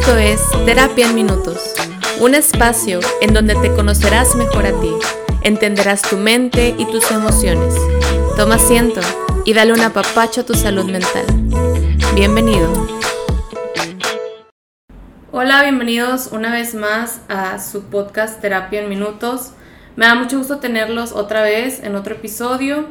Esto es Terapia en Minutos, un espacio en donde te conocerás mejor a ti, entenderás tu mente y tus emociones. Toma asiento y dale un apapacho a tu salud mental. Bienvenido. Hola, bienvenidos una vez más a su podcast Terapia en Minutos. Me da mucho gusto tenerlos otra vez en otro episodio,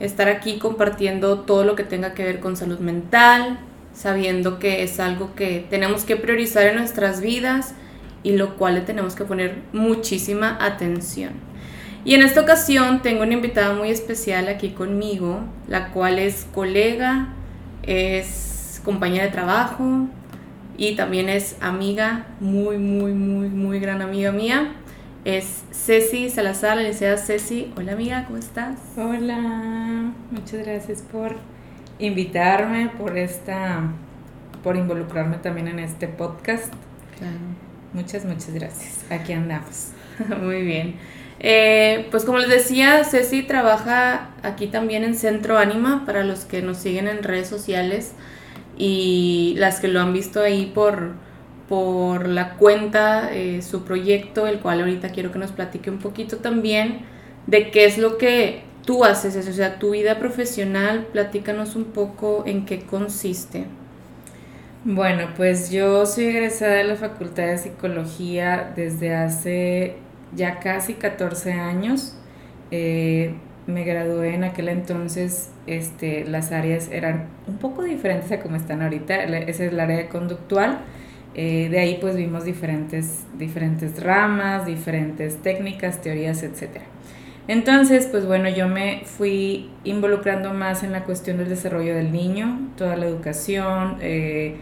estar aquí compartiendo todo lo que tenga que ver con salud mental, sabiendo que es algo que tenemos que priorizar en nuestras vidas y lo cual le tenemos que poner muchísima atención. Y en esta ocasión tengo una invitada muy especial aquí conmigo, la cual es colega, es compañera de trabajo y también es amiga, muy, muy, muy, muy gran amiga mía. Es Ceci Salazar, la licenciada Ceci. Hola amiga, ¿cómo estás? Hola, muchas gracias por invitarme, por esta, por involucrarme también en este podcast. Muchas, muchas gracias. Aquí andamos. Muy bien. Eh, pues como les decía, Ceci trabaja aquí también en Centro Ánima para los que nos siguen en redes sociales y las que lo han visto ahí por, por la cuenta, eh, su proyecto, el cual ahorita quiero que nos platique un poquito también de qué es lo que tú haces eso, o sea, tu vida profesional, platícanos un poco en qué consiste. Bueno, pues yo soy egresada de la Facultad de Psicología desde hace ya casi 14 años. Eh, me gradué en aquel entonces, este, las áreas eran un poco diferentes a como están ahorita. Esa es el área conductual. Eh, de ahí pues vimos diferentes, diferentes ramas, diferentes técnicas, teorías, etcétera. Entonces, pues bueno, yo me fui involucrando más en la cuestión del desarrollo del niño, toda la educación, eh,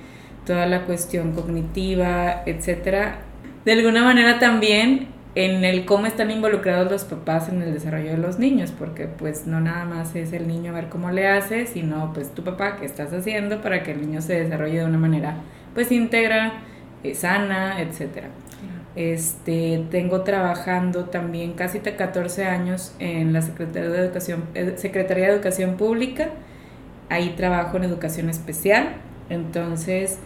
toda la cuestión cognitiva, etcétera. De alguna manera también en el cómo están involucrados los papás en el desarrollo de los niños, porque pues no nada más es el niño ver cómo le hace, sino pues tu papá qué estás haciendo para que el niño se desarrolle de una manera pues íntegra, eh, sana, etcétera. Este, tengo trabajando también casi 14 años en la Secretaría de Educación, eh, Secretaría de Educación Pública. Ahí trabajo en educación especial. Entonces,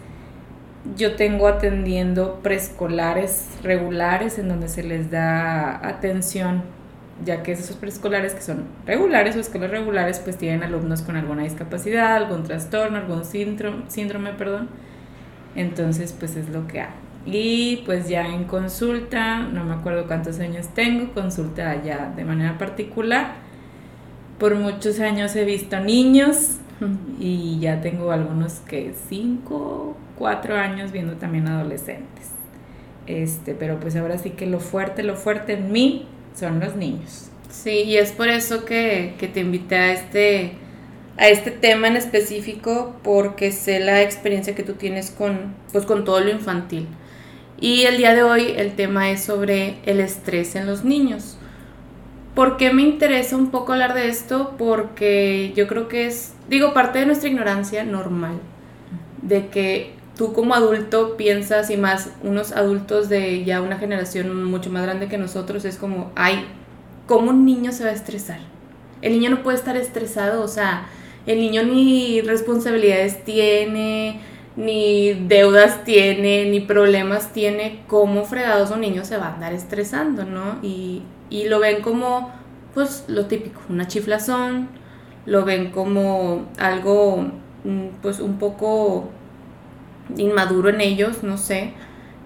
yo tengo atendiendo preescolares regulares en donde se les da atención, ya que esos preescolares que son regulares o escuelas regulares, pues tienen alumnos con alguna discapacidad, algún trastorno, algún síndrome, síndrome perdón. Entonces, pues es lo que hago. Y pues ya en consulta, no me acuerdo cuántos años tengo, consulta ya de manera particular. Por muchos años he visto niños y ya tengo algunos que cinco, cuatro años viendo también adolescentes. Este, pero pues ahora sí que lo fuerte, lo fuerte en mí son los niños. Sí, y es por eso que, que te invité a este, a este tema en específico, porque sé la experiencia que tú tienes con, pues, con todo lo infantil. Y el día de hoy el tema es sobre el estrés en los niños. ¿Por qué me interesa un poco hablar de esto? Porque yo creo que es, digo, parte de nuestra ignorancia normal, de que tú como adulto piensas y más unos adultos de ya una generación mucho más grande que nosotros es como, ay, ¿cómo un niño se va a estresar? El niño no puede estar estresado, o sea, el niño ni responsabilidades tiene, ni deudas tiene, ni problemas tiene, ¿cómo fregados un niño se va a andar estresando, no? Y, y lo ven como, pues, lo típico, una chiflazón, lo ven como algo, mm, pues, un poco inmaduro en ellos, no sé,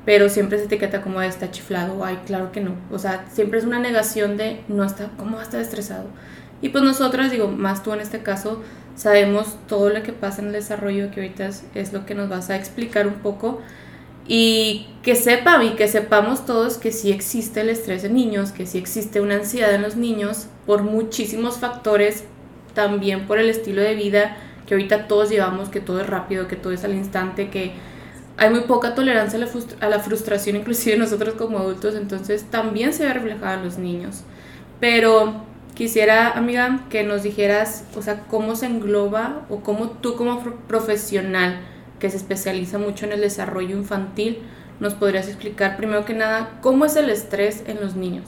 pero siempre se etiqueta como está chiflado, ay, claro que no, o sea, siempre es una negación de no está, ¿cómo va a estar estresado? Y pues nosotras, digo, más tú en este caso, sabemos todo lo que pasa en el desarrollo, que ahorita es, lo que nos vas a explicar un poco, y que sepan y que sepamos todos que sí existe el estrés en niños, que sí existe una ansiedad en los niños por muchísimos factores, también por el estilo de vida que ahorita todos llevamos, que todo es rápido, que todo es al instante, que hay muy poca tolerancia a la, a la frustración, inclusive nosotros como adultos, entonces también se ve reflejado en los niños. Pero Quisiera, amiga, que nos dijeras, o sea, cómo se engloba o cómo tú como profesional que se especializa mucho en el desarrollo infantil, nos podrías explicar primero que nada cómo es el estrés en los niños.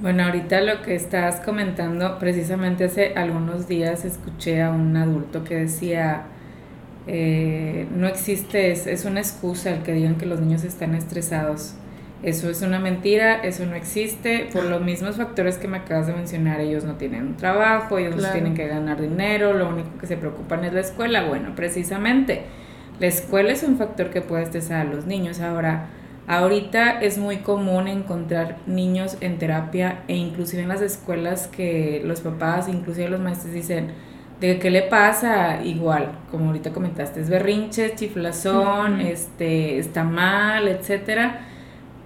Bueno, ahorita lo que estás comentando, precisamente hace algunos días escuché a un adulto que decía, Eh, no existe, es, es una excusa el que digan que los niños están estresados. Eso es una mentira, eso no existe, por los mismos factores que me acabas de mencionar, ellos no tienen un trabajo, ellos tienen que ganar dinero, lo único que se preocupan es la escuela. Bueno, precisamente, la escuela es un factor que puede estresar a los niños. Ahora, ahorita es muy común encontrar niños en terapia e inclusive en las escuelas que los papás, inclusive los maestros dicen, de qué le pasa igual, como ahorita comentaste, es berrinche, chiflazón, este, está mal, etcétera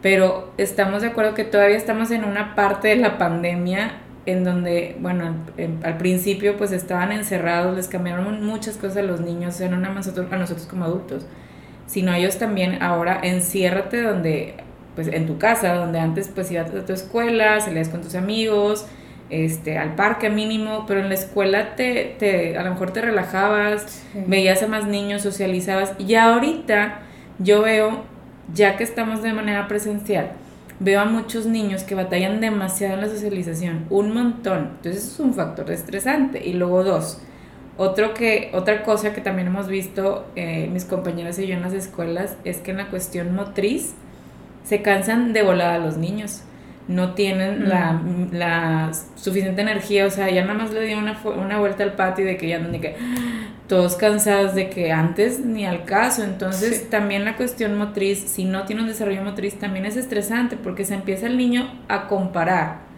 pero estamos de acuerdo que todavía estamos en una parte de la pandemia en donde, bueno, al principio pues estaban encerrados, les cambiaron muchas cosas a los niños, no nada más a nosotros como adultos, sino ellos también ahora enciérrate donde, pues en tu casa, donde antes pues ibas a tu escuela, salías con tus amigos, este, al parque mínimo, pero en la escuela te, te a lo mejor te relajabas, veías a más niños, socializabas, y ahorita yo veo ya que estamos de manera presencial, veo a muchos niños que batallan demasiado en la socialización, un montón. Entonces es un factor estresante. Y luego dos, otro que, otra cosa que también hemos visto eh, mis compañeras y yo en las escuelas es que en la cuestión motriz se cansan de volada los niños. No tienen la, la, suficiente energía, o sea, ya nada más le dio una, una vuelta al patio de que ya no ni que todos cansados de que antes ni al caso. Entonces también la cuestión motriz, si no tiene un desarrollo motriz, también es estresante porque se empieza el niño a comparar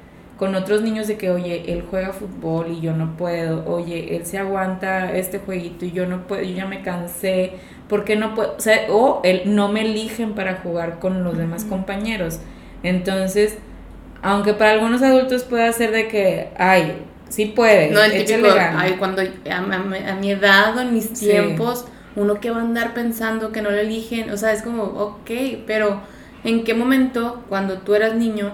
con otros niños de que, oye, él juega fútbol y yo no puedo, oye, él se aguanta este jueguito y yo no puedo, yo ya me cansé, ¿por qué no puedo? O, sea, o él, no me eligen para jugar con los demás compañeros. Entonces, aunque para algunos adultos pueda ser de que, ay, Sí puede. No, el típico, ay, cuando a, mi edad o en mis tiempos, uno que va a andar pensando que no lo eligen, o sea, es como, ok, pero ¿en qué momento, cuando tú eras niño,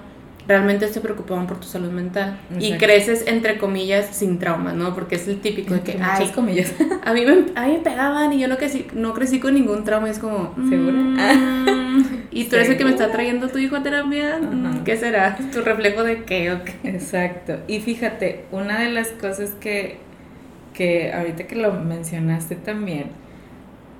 realmente se preocupaban por tu salud mental? Y creces, entre comillas, sin traumas, ¿no? Porque es el típico de que, ay, comillas. a, mí me, a mí me pegaban y yo no crecí, no crecí con ningún trauma, es como, ¿seguro? Mm, ¿Y tú eres el que me está trayendo tu hijo a terapia? ¿Qué será? ¿Tu reflejo de qué o qué? Exacto. Y fíjate, una de las cosas que, que ahorita que lo mencionaste también,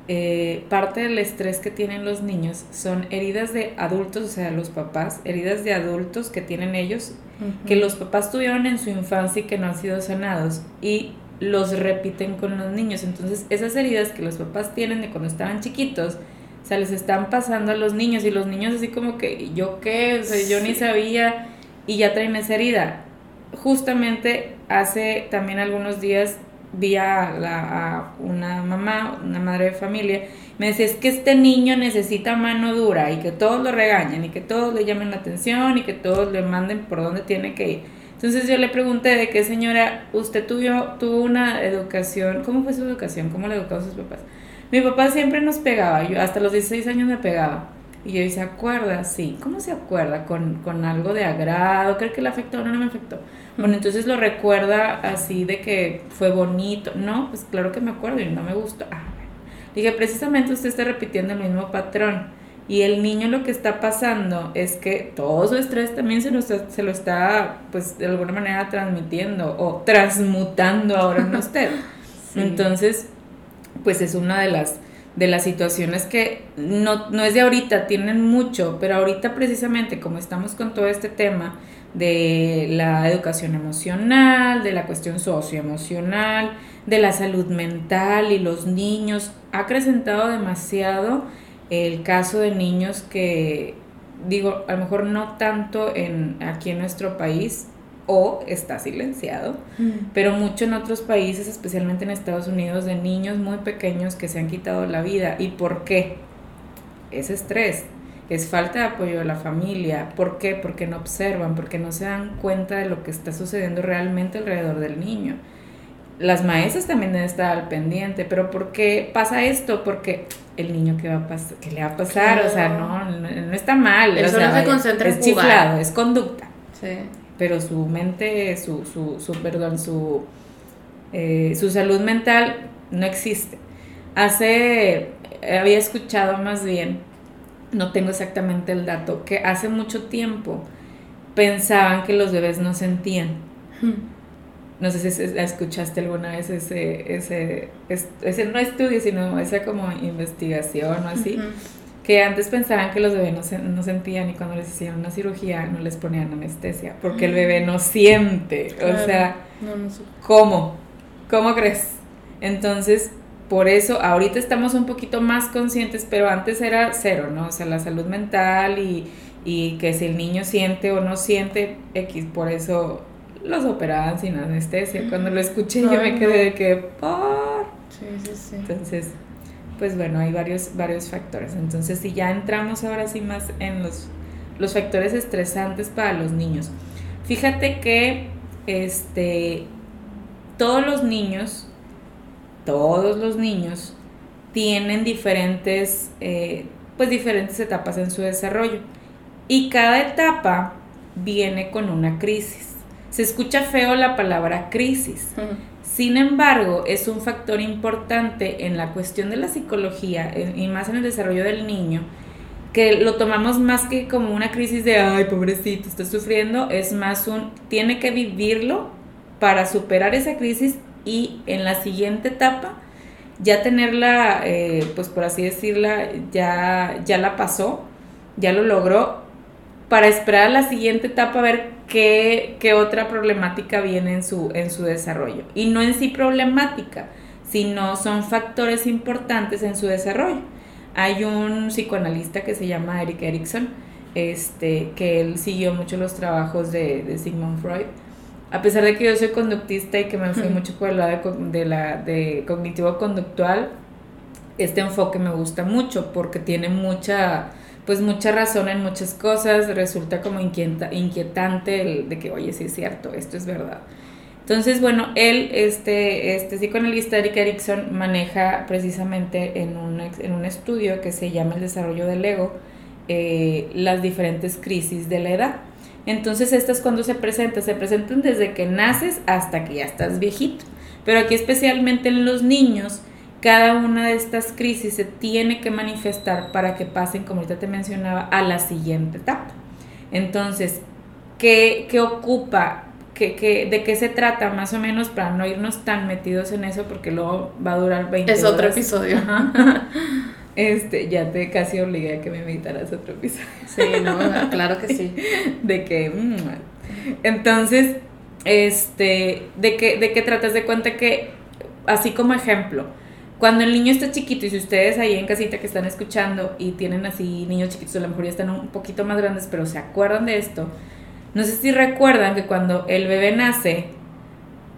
eh, parte del estrés que tienen los niños son heridas de adultos, o sea, los papás, heridas de adultos que tienen ellos, que los papás tuvieron en su infancia y que no han sido sanados y los repiten con los niños. Entonces, esas heridas que los papás tienen de cuando estaban chiquitos, o sea, les están pasando a los niños y los niños así como que, ¿yo qué? O sea, yo ni sabía y ya traen esa herida. Justamente hace también algunos días vi a, la, una mamá, una madre de familia, me decía, es que este niño necesita mano dura y que todos lo regañen y que todos le llamen la atención y que todos le manden por dónde tiene que ir. Entonces yo le pregunté de qué señora, usted tuvo, tuvo una educación, ¿cómo fue su educación? ¿Cómo le educó a sus papás? Mi papá siempre nos pegaba, yo hasta los 16 años me pegaba. Y yo, ¿se acuerda? Sí. ¿Cómo se acuerda? ¿Con, con algo de agrado? ¿Cree que le afectó o no, no me afectó? Bueno, entonces lo recuerda así de que fue bonito. No, pues claro que me acuerdo y no me gustó. Ah, Dije, precisamente usted está repitiendo el mismo patrón. Y el niño lo que está pasando es que todo su estrés también se lo está, se lo está pues de alguna manera transmitiendo o transmutando ahora en usted. Entonces, pues es una de las, de las situaciones que no, no es de ahorita, tienen mucho, pero ahorita precisamente como estamos con todo este tema de la educación emocional, de la cuestión socioemocional, de la salud mental y los niños, ha acrecentado demasiado el caso de niños que, digo, a lo mejor no tanto en, aquí en nuestro país, o está silenciado, mm. pero mucho en otros países, especialmente en Estados Unidos, de niños muy pequeños que se han quitado la vida. ¿Y por qué? Es estrés, es falta de apoyo de la familia. ¿Por qué? Porque no observan, porque no se dan cuenta de lo que está sucediendo realmente alrededor del niño. Las maestras también deben estar al pendiente, pero ¿por qué pasa esto? Porque el niño que va a pasar, ¿qué le va a pasar, o sea, no, no, está mal. Eso no se concentra es chiflado, es conducta. Sí pero su mente, su, su, su perdón, su, eh, su salud mental no existe. Hace, había escuchado más bien, no tengo exactamente el dato, que hace mucho tiempo pensaban que los bebés no sentían. Hmm. no sé si escuchaste alguna vez ese, ese, ese, no estudio, sino esa como investigación o así, que antes pensaban que los bebés no, no, sentían y cuando les hicieron una cirugía no les ponían anestesia, porque el bebé no siente, o sea, ¿cómo? ¿Cómo crees? Entonces, por eso ahorita estamos un poquito más conscientes, pero antes era cero, ¿no? O sea, la salud mental y, y que si el niño siente o no siente X, por eso los operaban sin anestesia. Cuando lo escuché yo me quedé de que, por... Sí, sí, sí. Entonces, pues bueno, hay varios, varios factores. Entonces, si ya entramos ahora sí más en los, los factores estresantes para los niños. Fíjate que este, todos los niños, todos los niños tienen diferentes, eh, pues diferentes etapas en su desarrollo. Y cada etapa viene con una crisis. Se escucha feo la palabra crisis. Sin embargo, es un factor importante en la cuestión de la psicología y más en el desarrollo del niño, que lo tomamos más que como una crisis de, ay, pobrecito, está sufriendo, es más un, tiene que vivirlo para superar esa crisis y en la siguiente etapa ya tenerla, eh, pues por así decirla, ya, ya la pasó, ya lo logró, para esperar a la siguiente etapa a ver qué, otra problemática viene en su, en su desarrollo. Y no en sí problemática, sino son factores importantes en su desarrollo. Hay un psicoanalista que se llama Eric Erickson, este, que él siguió mucho los trabajos de, de Sigmund Freud. A pesar de que yo soy conductista y que me fui mucho por el lado de, la, de cognitivo-conductual, este enfoque me gusta mucho porque tiene mucha pues mucha razón en muchas cosas, resulta como inquieta, inquietante el de que, oye, sí es cierto, esto es verdad. Entonces, bueno, él, este, este psicoanalista Eric Erickson, maneja precisamente en un, en un estudio que se llama El desarrollo del ego, eh, las diferentes crisis de la edad. Entonces, estas cuando se presentan, se presentan desde que naces hasta que ya estás viejito. Pero aquí especialmente en los niños, cada una de estas crisis se tiene que manifestar para que pasen, como ahorita te mencionaba, a la siguiente etapa. Entonces, ¿qué, ocupa? ¿Qué, de qué se trata más o menos para no irnos tan metidos en eso porque luego va a durar 20 Es otro episodio. Este, ya te casi obligué a que me invitaras a otro episodio. Sí, no, claro que sí. De que, mm, entonces, este, ¿de qué, ¿de qué tratas de cuenta que, así como ejemplo, cuando el niño está chiquito y si ustedes ahí en casita que están escuchando y tienen así niños chiquitos, a lo mejor ya están un poquito más grandes, pero se acuerdan de esto, no sé si recuerdan que cuando el bebé nace,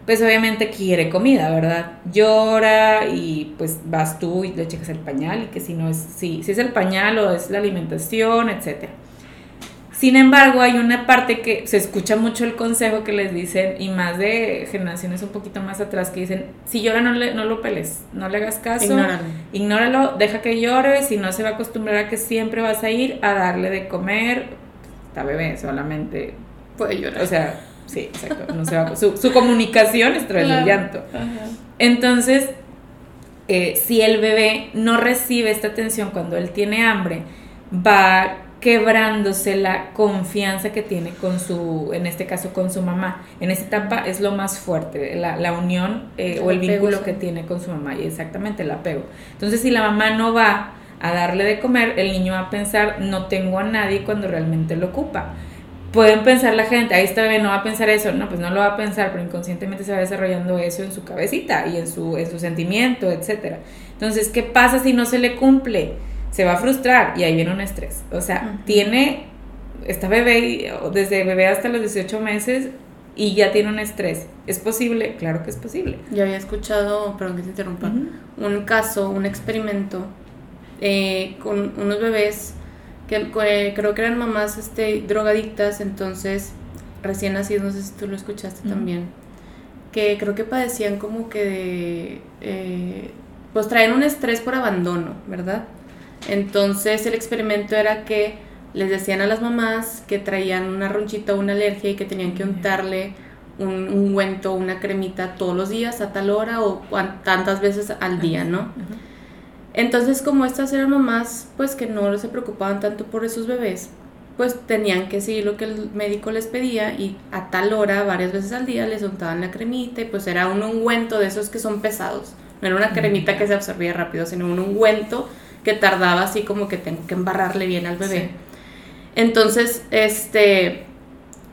pues obviamente quiere comida, ¿verdad? Llora y pues vas tú y le checas el pañal y que si no es, si, si es el pañal o es la alimentación, etcétera. Sin embargo, hay una parte que se escucha mucho el consejo que les dicen, y más de generaciones un poquito más atrás, que dicen, si llora no, le, no lo peles, no le hagas caso, Ignóralo. ignóralo, deja que llore, si no se va a acostumbrar a que siempre vas a ir a darle de comer, está bebé solamente. Puede llorar. O sea, sí, exacto, no se va, su, su, comunicación es través del llanto. Entonces, eh, si el bebé no recibe esta atención cuando él tiene hambre, va quebrándose la confianza que tiene con su, en este caso con su mamá. En esta etapa es lo más fuerte, la, la unión eh, o el vínculo que tiene con su mamá, y exactamente el apego. Entonces, si la mamá no va a darle de comer, el niño va a pensar, no tengo a nadie cuando realmente lo ocupa. Pueden pensar la gente, ahí está bebé, no va a pensar eso, no, pues no lo va a pensar, pero inconscientemente se va desarrollando eso en su cabecita y en su, en su sentimiento, etc. Entonces, ¿qué pasa si no se le cumple? Se va a frustrar y ahí viene un estrés. O sea, tiene, está bebé, desde bebé hasta los 18 meses y ya tiene un estrés. ¿Es posible? Claro que es posible. Yo había escuchado, perdón que te interrumpa, un caso, un experimento eh, con unos bebés que eh, creo que eran mamás este, drogadictas, entonces recién nacidos, no sé si tú lo escuchaste también, que creo que padecían como que de, eh, pues traen un estrés por abandono, ¿verdad? Entonces el experimento era que les decían a las mamás que traían una ronchita o una alergia y que tenían que untarle un ungüento o una cremita todos los días a tal hora o tantas veces al día, ¿no? Entonces como estas eran mamás pues que no se preocupaban tanto por esos bebés, pues tenían que seguir lo que el médico les pedía y a tal hora, varias veces al día, les untaban la cremita y pues era un ungüento de esos que son pesados. No era una cremita que se absorbía rápido, sino un ungüento que tardaba así como que tengo que embarrarle bien al bebé. Entonces, este,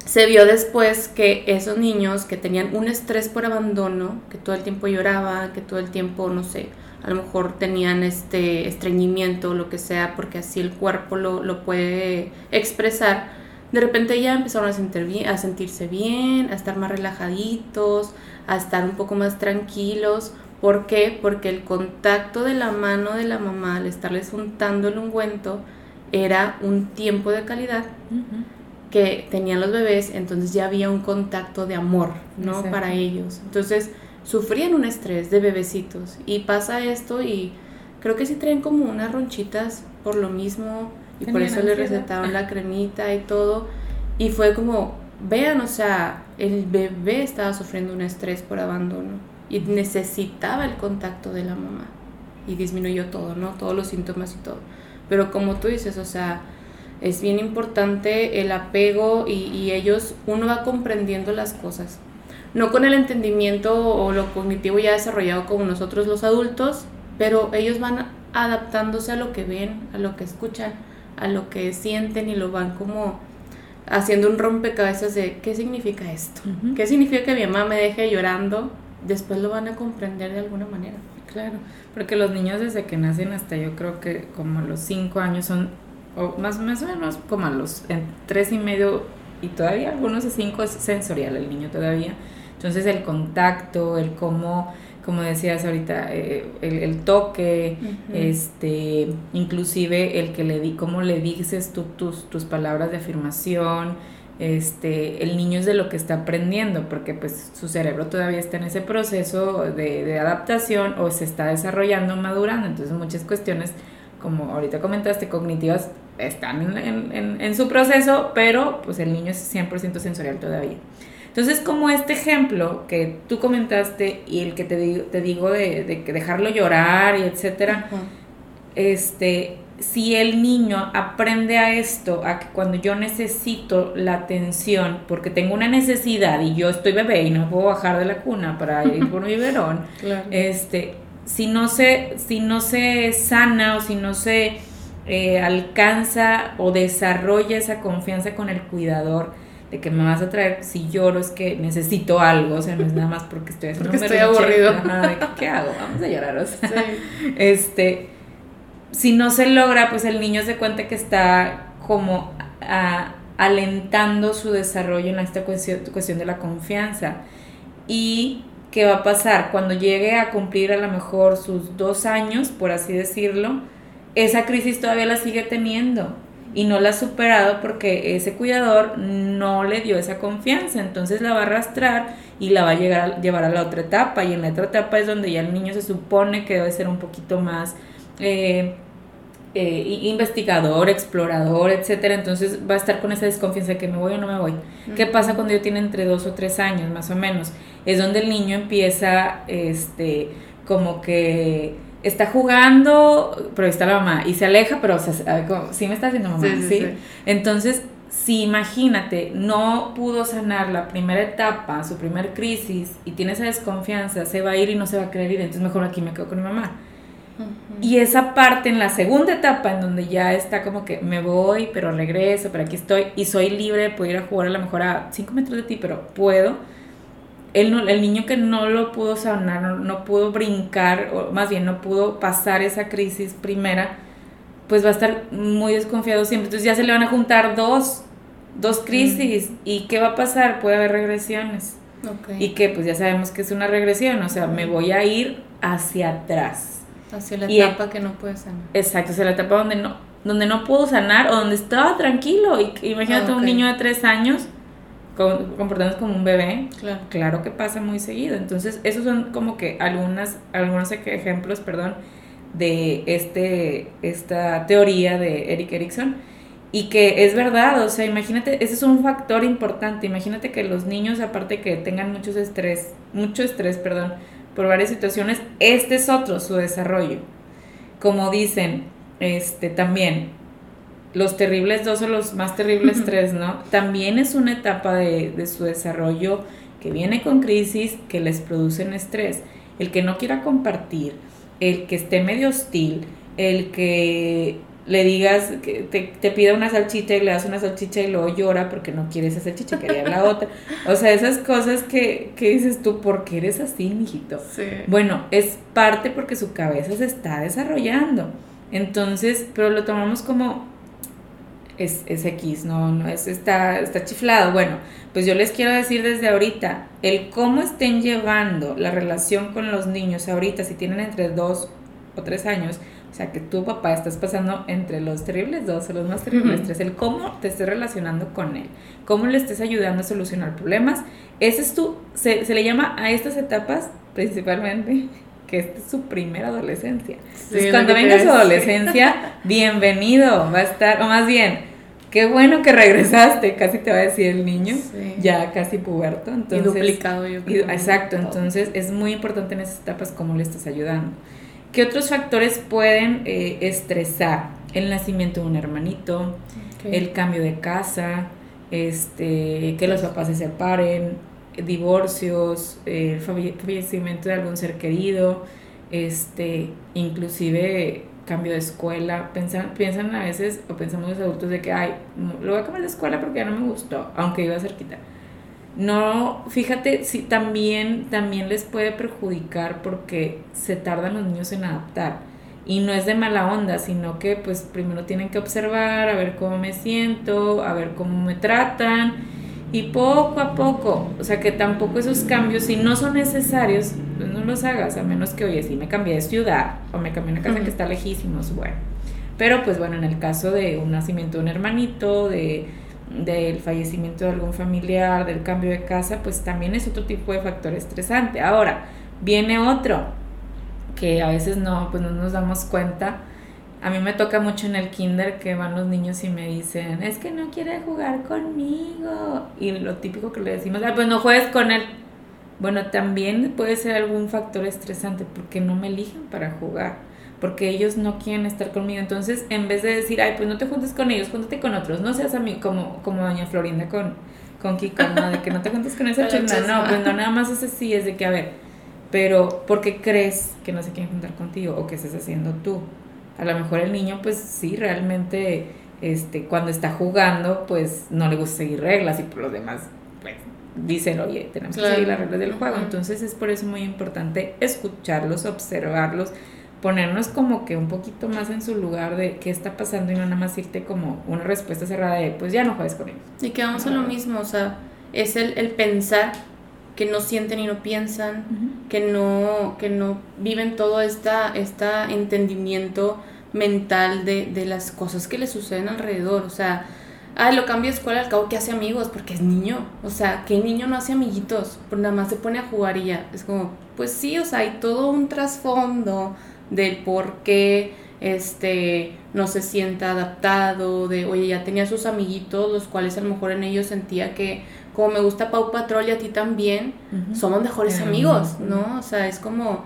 se vio después que esos niños que tenían un estrés por abandono, que todo el tiempo lloraban, que todo el tiempo, no sé, a lo mejor tenían este estreñimiento o lo que sea, porque así el cuerpo lo, puede expresar, de repente ya empezaron a, sentir a sentirse bien, a estar más relajaditos, a estar un poco más tranquilos. ¿Por qué? Porque el contacto de la mano de la mamá al estarles untando el ungüento era un tiempo de calidad que tenían los bebés, entonces ya había un contacto de amor, ¿no? Para ellos. Entonces, sufrían un estrés de bebecitos y pasa esto y creo que sí traen como unas ronchitas por lo mismo y por eso le recetaron la cremita y todo y fue como vean o sea el bebé estaba sufriendo un estrés por abandono y necesitaba el contacto de la mamá. Y disminuyó todo no todos los síntomas y todo. Pero como tú dices o sea es bien importante el apego y, y ellos uno va comprendiendo las cosas. No con el entendimiento o lo cognitivo ya desarrollado como nosotros los adultos, pero ellos van adaptándose a lo que ven, a lo que escuchan, a lo que sienten y lo van como haciendo un rompecabezas de qué significa esto, qué significa que mi mamá me deje llorando, después lo van a comprender de alguna manera. Claro, porque los niños desde que nacen hasta yo creo que como los cinco años son, o más, más o menos como a los tres y medio y todavía algunos de cinco es sensorial el niño todavía entonces el contacto, el cómo, como decías ahorita, eh, el, toque, este, inclusive el que le di, cómo le dices tú tus, tus palabras de afirmación, este, el niño es de lo que está aprendiendo, porque pues su cerebro todavía está en ese proceso de, adaptación o se está desarrollando, madurando, entonces muchas cuestiones, como ahorita comentaste, cognitivas están en, en, en su proceso, pero pues el niño es 100% sensorial todavía. Entonces, como este ejemplo que tú comentaste y el que te digo, te digo de, de dejarlo llorar y etcétera, este, si el niño aprende a esto, a que cuando yo necesito la atención, porque tengo una necesidad y yo estoy bebé y no puedo bajar de la cuna para ir por mi biberón, este, si no se, si no se sana o si no se eh, alcanza o desarrolla esa confianza con el cuidador, de que me vas a traer, si lloro es que necesito algo, o sea, no es nada más porque estoy haciendo porque estoy aburrido. ¿qué hago? Vamos a llorar, o sea, este, si no se logra, pues el niño se cuenta que está como alentando su desarrollo en esta cuestión, de la confianza. Y qué va a pasar cuando llegue a cumplir a lo mejor sus dos años, por así decirlo, esa crisis todavía la sigue teniendo y no la ha superado porque ese cuidador no le dio esa confianza, entonces la va a arrastrar y la va a llevar a la otra etapa. Y en la otra etapa es donde ya el niño se supone que debe ser un poquito más eh, eh, investigador, explorador, etcétera, entonces va a estar con esa desconfianza de que me voy o no me voy. ¿Qué pasa cuando yo tiene entre dos o tres años más o menos? Es donde el niño empieza, este, como que está jugando, pero está la mamá, y se aleja, pero o sí me está haciendo mamá, sí, Entonces, si imagínate, no pudo sanar la primera etapa, su primer crisis, y tiene esa desconfianza, se va a ir y no se va a querer ir, entonces mejor aquí me quedo con mi mamá. Y esa parte en la segunda etapa, en donde ya está como que me voy, pero regreso, pero aquí estoy, y soy libre, puedo ir a jugar a lo mejor a 5 metros de ti, pero puedo el, el niño que no lo pudo sanar, no, pudo brincar, o más bien no pudo pasar esa crisis primera, pues va a estar muy desconfiado siempre. Entonces ya se le van a juntar dos, dos crisis. ¿Y qué va a pasar? Puede haber regresiones. Y que pues ya sabemos que es una regresión, o sea, me voy a ir hacia atrás. Hacia la etapa que no puede sanar. Exacto, hacia la etapa donde no, donde no pudo sanar o donde estaba tranquilo. Y, imagínate un niño de tres años comportándose como un bebé, claro. claro que pasa muy seguido. Entonces, esos son como que algunas, algunos ejemplos, perdón, de este, esta teoría de Eric Erickson. Y que es verdad, o sea, imagínate, ese es un factor importante. Imagínate que los niños, aparte que tengan mucho estrés, mucho estrés, perdón, por varias situaciones, este es otro, su desarrollo. Como dicen, este también, los terribles dos o los más terribles tres, ¿no? También es una etapa de, de su desarrollo que viene con crisis, que les producen estrés. El que no quiera compartir, el que esté medio hostil, el que le digas, que te, te pida una salchicha y le das una salchicha y luego llora porque no quiere esa salchicha, quería la otra. O sea, esas cosas que, que dices tú, ¿por qué eres así, mijito? Sí. Bueno, es parte porque su cabeza se está desarrollando. Entonces, pero lo tomamos como es, es X, no, no es, está, está chiflado. Bueno, pues yo les quiero decir desde ahorita, el cómo estén llevando la relación con los niños ahorita, si tienen entre dos o tres años, o sea, que tu papá estás pasando entre los terribles dos o los más terribles tres, el cómo te estés relacionando con él, cómo le estés ayudando a solucionar problemas. Ese es tu, se, se le llama a estas etapas principalmente que esta es su primera adolescencia. Entonces, cuando venga su adolescencia, bienvenido, va a estar, o más bien, qué bueno que regresaste, casi te va a decir el niño, Sí. ya casi puberto. Entonces, y duplicado, yo y- creo. exacto, Todo. entonces es muy importante en esas etapas cómo le estás ayudando. ¿Qué otros factores pueden eh, estresar? El nacimiento de un hermanito, el cambio de casa, este, que los papás se separen, divorcios, eh, fallecimiento de algún ser querido, este, inclusive cambio de escuela. Pensan, piensan a veces, o pensamos los adultos de que, ay, lo voy a cambiar de escuela porque ya no me gustó, aunque iba cerquita. No, fíjate, sí, también, también les puede perjudicar porque se tardan los niños en adaptar. Y no es de mala onda, sino que pues primero tienen que observar, a ver cómo me siento, a ver cómo me tratan. Y poco a poco, o sea que tampoco esos cambios, si no son necesarios, pues no los hagas, a menos que, oye, si me cambié de ciudad o me cambié a una casa que está lejísimos, bueno. Pero pues bueno, en el caso de un nacimiento de un hermanito, de del fallecimiento de algún familiar, del cambio de casa, pues también es otro tipo de factor estresante. Ahora, viene otro que a veces no, pues no nos damos cuenta. A mí me toca mucho en el kinder que van los niños y me dicen, es que no quiere jugar conmigo. Y lo típico que le decimos, ah, pues no juegues con él. Bueno, también puede ser algún factor estresante porque no me eligen para jugar, porque ellos no quieren estar conmigo. Entonces, en vez de decir, ay, pues no te juntes con ellos, júntate con otros, no seas a mí como, como doña Florinda con, con Kiko, ¿no? De que no te juntes con esa chusma. No, pues no, nada más es así, es de que, a ver, pero ¿por qué crees que no se quieren juntar contigo o qué estás haciendo tú? A lo mejor el niño, pues sí, realmente, este, cuando está jugando, pues no le gusta seguir reglas y por los demás, pues dicen, oye, tenemos Claro. que seguir las reglas del juego. Entonces es por eso muy importante escucharlos, observarlos, ponernos como que un poquito más en su lugar de qué está pasando y no nada más irte como una respuesta cerrada de, pues ya no juegues con ellos. Y que vamos a lo mismo, o sea, es el, el pensar que no sienten y no piensan, que no, que no viven todo esta, esta entendimiento mental de, de las cosas que le suceden alrededor. O sea, ah, lo cambio de escuela al cabo que hace amigos, porque es niño. O sea, ¿qué niño no hace amiguitos? Pues nada más se pone a jugar y ya. Es como, pues sí, o sea, hay todo un trasfondo del por qué este no se sienta adaptado, de oye, ya tenía sus amiguitos, los cuales a lo mejor en ellos sentía que como me gusta Pau Patrol y a ti también, somos mejores Pero amigos, no. ¿no? O sea, es como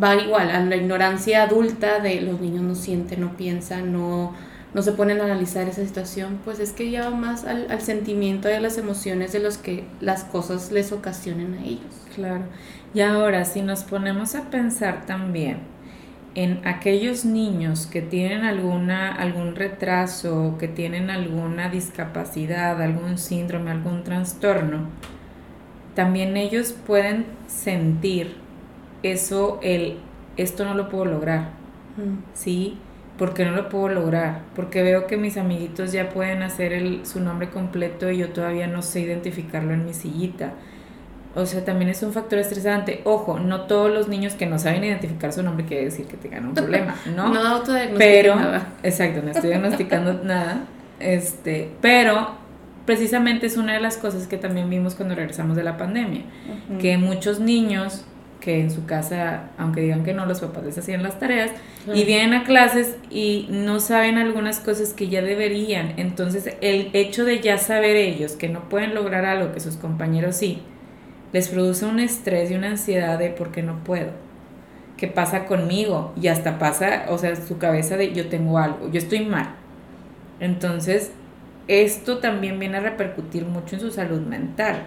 va igual a la ignorancia adulta de los niños no sienten, no piensan, no, no se ponen a analizar esa situación, pues es que ya va más al, al sentimiento y a las emociones de los que las cosas les ocasionen a ellos. Claro. Y ahora, si nos ponemos a pensar también en aquellos niños que tienen alguna, algún retraso, que tienen alguna discapacidad, algún síndrome, algún trastorno, también ellos pueden sentir eso, el esto no lo puedo lograr, Mm. ¿sí? Porque no lo puedo lograr, porque veo que mis amiguitos ya pueden hacer el, su nombre completo y yo todavía no sé identificarlo en mi sillita. O sea, también es un factor estresante. Ojo, no todos los niños que no saben identificar su nombre quiere decir que tengan un problema, ¿no? No autodiagnostiquen pero, nada. exacto, no estoy diagnosticando nada. Este, pero precisamente es una de las cosas que también vimos cuando regresamos de la pandemia que muchos niños que en su casa, aunque digan que no, los papás les hacían las tareas y vienen a clases y no saben algunas cosas que ya deberían. Entonces, el hecho de ya saber ellos que no pueden lograr algo que sus compañeros sí, les produce un estrés y una ansiedad de por qué no puedo. ¿Qué pasa conmigo? Y hasta pasa, o sea, su cabeza de yo tengo algo, yo estoy mal. Entonces, esto también viene a repercutir mucho en su salud mental.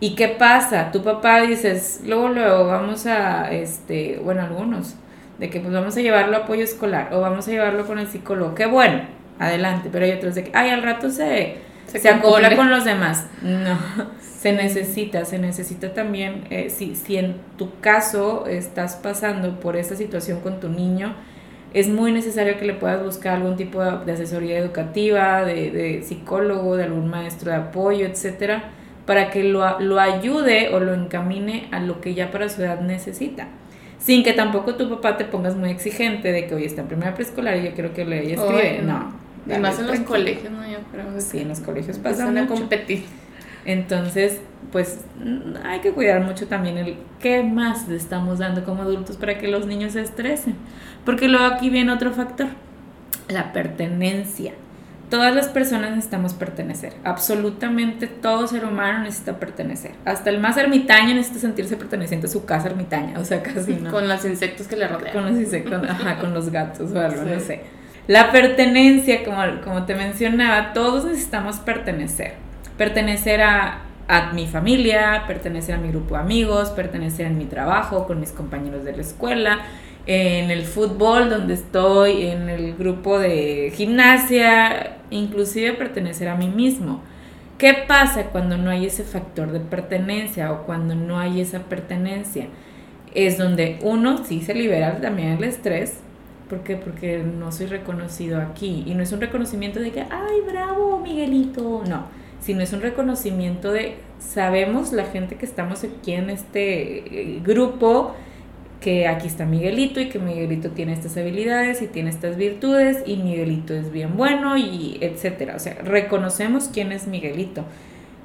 ¿Y qué pasa? Tu papá dices, luego, luego vamos a, este, bueno, algunos, de que pues vamos a llevarlo a apoyo escolar o vamos a llevarlo con el psicólogo. Qué bueno, adelante. Pero hay otros de que, ay, al rato se, se, acopla con los demás. No, se necesita, se necesita también, eh, si, si en tu caso estás pasando por esta situación con tu niño, es muy necesario que le puedas buscar algún tipo de, asesoría educativa, de, de, psicólogo, de algún maestro de apoyo, etcétera, para que lo, lo ayude o lo encamine a lo que ya para su edad necesita sin que tampoco tu papá te pongas muy exigente de que hoy está en primera preescolar y yo creo que le y escribe. no. Además en los colegios, ¿no? Yo creo sí, en los colegios pasa a competir. Entonces, pues hay que cuidar mucho también el qué más le estamos dando como adultos para que los niños se estresen. Porque luego aquí viene otro factor, la pertenencia. Todas las personas necesitamos pertenecer. Absolutamente todo ser humano necesita pertenecer. Hasta el más ermitaño necesita sentirse perteneciente a su casa ermitaña. O sea, casi no. Con los insectos que le rodean. Con los insectos, ajá, con los gatos o algo, no sé. La pertenencia, como, como te mencionaba, todos necesitamos pertenecer. Pertenecer a, mi familia, pertenecer a mi grupo de amigos, pertenecer en mi trabajo, con mis compañeros de la escuela, en el fútbol donde estoy, en el grupo de gimnasia, inclusive pertenecer a mí mismo. ¿Qué pasa cuando no hay ese factor de pertenencia o cuando no hay esa pertenencia? Es donde uno sí se libera también el estrés. ¿Por qué? Porque no soy reconocido aquí. Y no es un reconocimiento de que, ay, bravo, Miguelito. No, sino es un reconocimiento de, sabemos la gente que estamos aquí en este eh, grupo, que aquí está Miguelito y que Miguelito tiene estas habilidades y tiene estas virtudes y Miguelito es bien bueno y etcétera. O sea, reconocemos quién es Miguelito.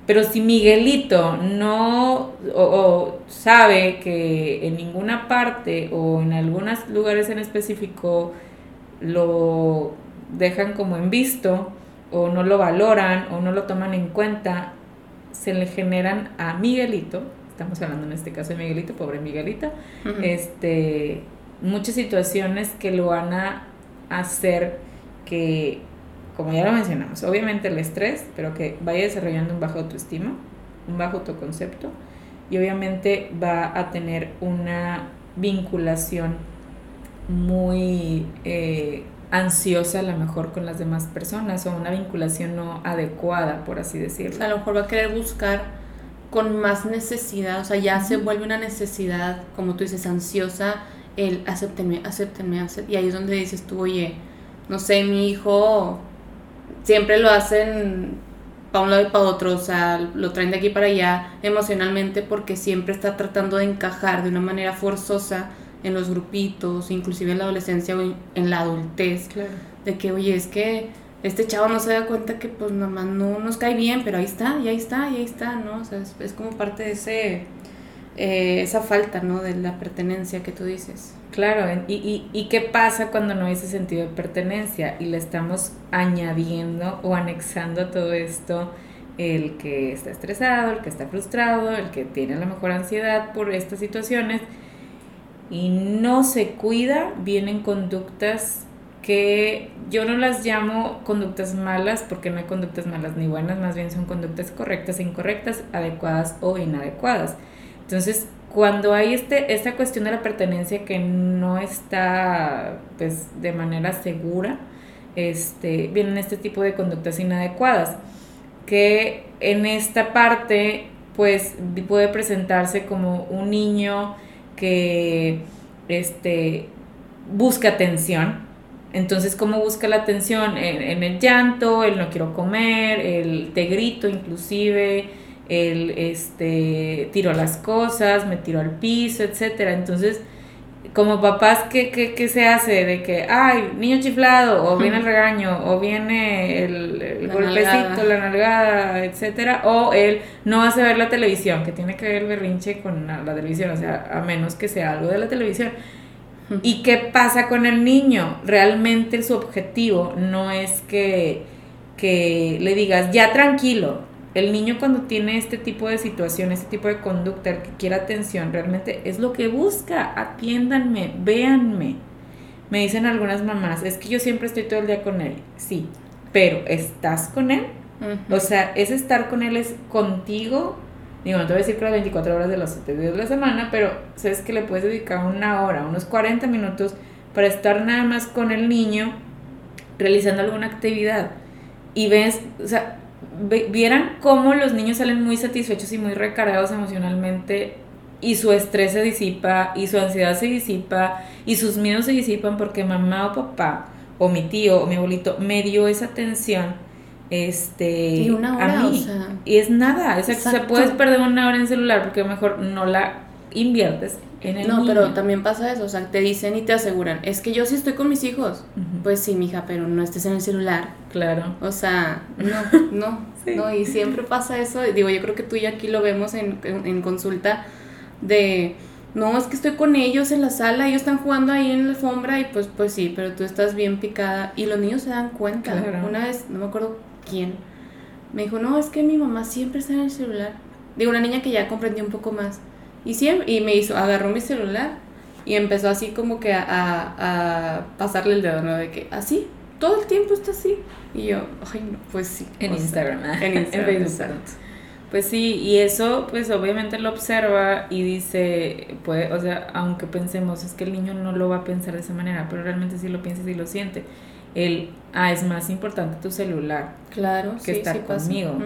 Pero si Miguelito no o, sabe que en ninguna parte o en algunos lugares en específico lo dejan como en visto o no lo valoran o no lo toman en cuenta, se le generan a Miguelito estamos hablando en este caso de Miguelito, pobre Miguelito, este, muchas situaciones que lo van a hacer que, como ya lo mencionamos, obviamente el estrés, pero que vaya desarrollando un bajo autoestima, un bajo autoconcepto, y obviamente va a tener una vinculación muy eh, ansiosa a lo mejor con las demás personas o una vinculación no adecuada, por así decirlo. a lo mejor va a querer buscar con más necesidad, o sea, ya se vuelve una necesidad, como tú dices, ansiosa, el acéptenme, acéptenme, acéptenme. Y ahí es donde dices tú, oye, no sé, mi hijo siempre lo hacen para un lado y para otro, o sea, lo traen de aquí para allá emocionalmente porque siempre está tratando de encajar de una manera forzosa en los grupitos, inclusive en la adolescencia o en la adultez, de que, oye, es que este chavo no se da cuenta que pues nomás no nos cae bien, pero ahí está, y ahí está, y ahí está, ¿no? O sea, es, como parte de ese, eh, esa falta, ¿no? De la pertenencia que tú dices. Claro, y, y, y qué pasa cuando no hay ese sentido de pertenencia y le estamos añadiendo o anexando a todo esto el que está estresado, el que está frustrado, el que tiene a lo mejor ansiedad por estas situaciones y no se cuida, vienen conductas que yo no las llamo conductas malas porque no hay conductas malas ni buenas, más bien son conductas correctas e incorrectas, adecuadas o inadecuadas. Entonces, cuando hay este, esta cuestión de la pertenencia que no está pues, de manera segura, este, vienen este tipo de conductas inadecuadas, que en esta parte pues puede presentarse como un niño que este, busca atención, entonces, ¿cómo busca la atención? En, el llanto, el no quiero comer, el te grito inclusive, el este, tiro las cosas, me tiro al piso, etcétera. Entonces, como papás, ¿qué, qué, se hace? De que, ay, niño chiflado, o viene el regaño, o viene el, golpecito, la nalgada, etcétera, o él no hace ver la televisión, que tiene que ver el berrinche con la televisión, o sea, a menos que sea algo de la televisión ¿Y qué pasa con el niño? Realmente su objetivo no es que, que le digas, ya tranquilo. El niño cuando tiene este tipo de situación, este tipo de conducta, el que quiera atención, realmente es lo que busca. Atiéndanme, véanme. Me dicen algunas mamás, es que yo siempre estoy todo el día con él. Sí, pero estás con él. O sea, ese estar con él es contigo. Digo, no te voy a decir que las 24 horas de los 7 días de la semana, pero sabes que le puedes dedicar una hora, unos 40 minutos para estar nada más con el niño realizando alguna actividad. Y ves, o sea, vieran cómo los niños salen muy satisfechos y muy recargados emocionalmente y su estrés se disipa y su ansiedad se disipa y sus miedos se disipan porque mamá o papá o mi tío o mi abuelito me dio esa atención este y una hora, a mí. y es nada o sea, puedes perder una hora en celular porque mejor no la inviertes en el no pero también pasa eso o sea te dicen y te aseguran es que yo sí estoy con mis hijos pues sí mija pero no estés en el celular. Claro. O sea no no no y siempre pasa eso digo yo creo que tú y aquí lo vemos en, en consulta de no, es que estoy con ellos en la sala, ellos están jugando ahí en la alfombra y pues pues sí, pero tú estás bien picada y los niños se dan cuenta. Una vez, no me acuerdo quién, me dijo, no, es que mi mamá siempre está en el celular. Digo, una niña que ya comprendió un poco más. Y, siempre, y me hizo, agarró mi celular y empezó así como que a, a, pasarle el dedo, ¿no? De que así, todo el tiempo está así. Y yo, ay, no, pues sí. En Instagram, en Instagram. en Facebook. Pues sí, y eso pues obviamente lo observa y dice, pues, o sea, aunque pensemos, es que el niño no lo va a pensar de esa manera, pero realmente sí lo piensa y lo siente. El, ah, es más importante tu celular claro, que estar conmigo.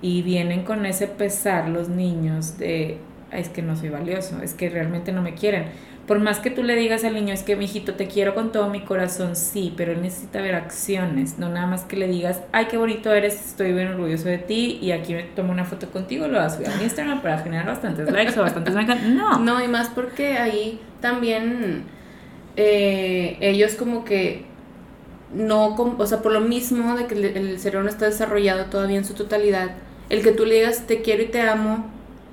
Y vienen con ese pesar los niños de, es que no soy valioso, es que realmente no me quieren por más que tú le digas al niño, es que mi hijito te quiero con todo mi corazón, sí, pero él necesita ver acciones, no nada más que le digas, ay, qué bonito eres, estoy bien orgulloso de ti y aquí me tomo una foto contigo, lo vas a subir a Instagram para generar bastantes likes o bastantes likes. No. No, y más porque ahí también eh, ellos como que no, o sea, por lo mismo de que el cerebro no está desarrollado todavía en su totalidad, el que tú le digas te quiero y te amo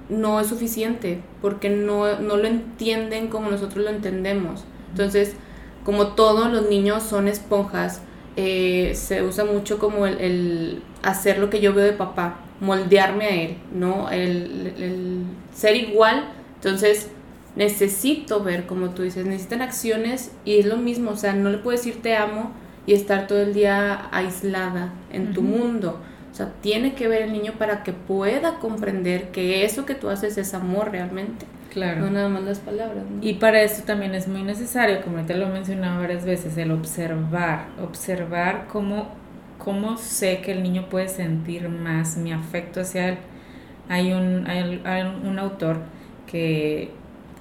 no es suficiente porque no, no lo entienden como nosotros lo entendemos. Entonces, como todos los niños son esponjas, eh, se usa mucho como el, hacer lo que yo veo de papá, moldearme a él, ¿no? El, el, ser igual. Entonces, necesito ver, como tú dices, necesitan acciones y es lo mismo, o sea, no le puedes decir te amo y estar todo el día aislada en tu mundo sea, tiene que ver el niño para que pueda comprender que eso que tú haces es amor realmente. Claro. No nada más las palabras. Y para eso también es muy necesario, como te lo he mencionado varias veces, el observar. Observar cómo, cómo sé que el niño puede sentir más mi afecto hacia él. Hay un, hay un autor que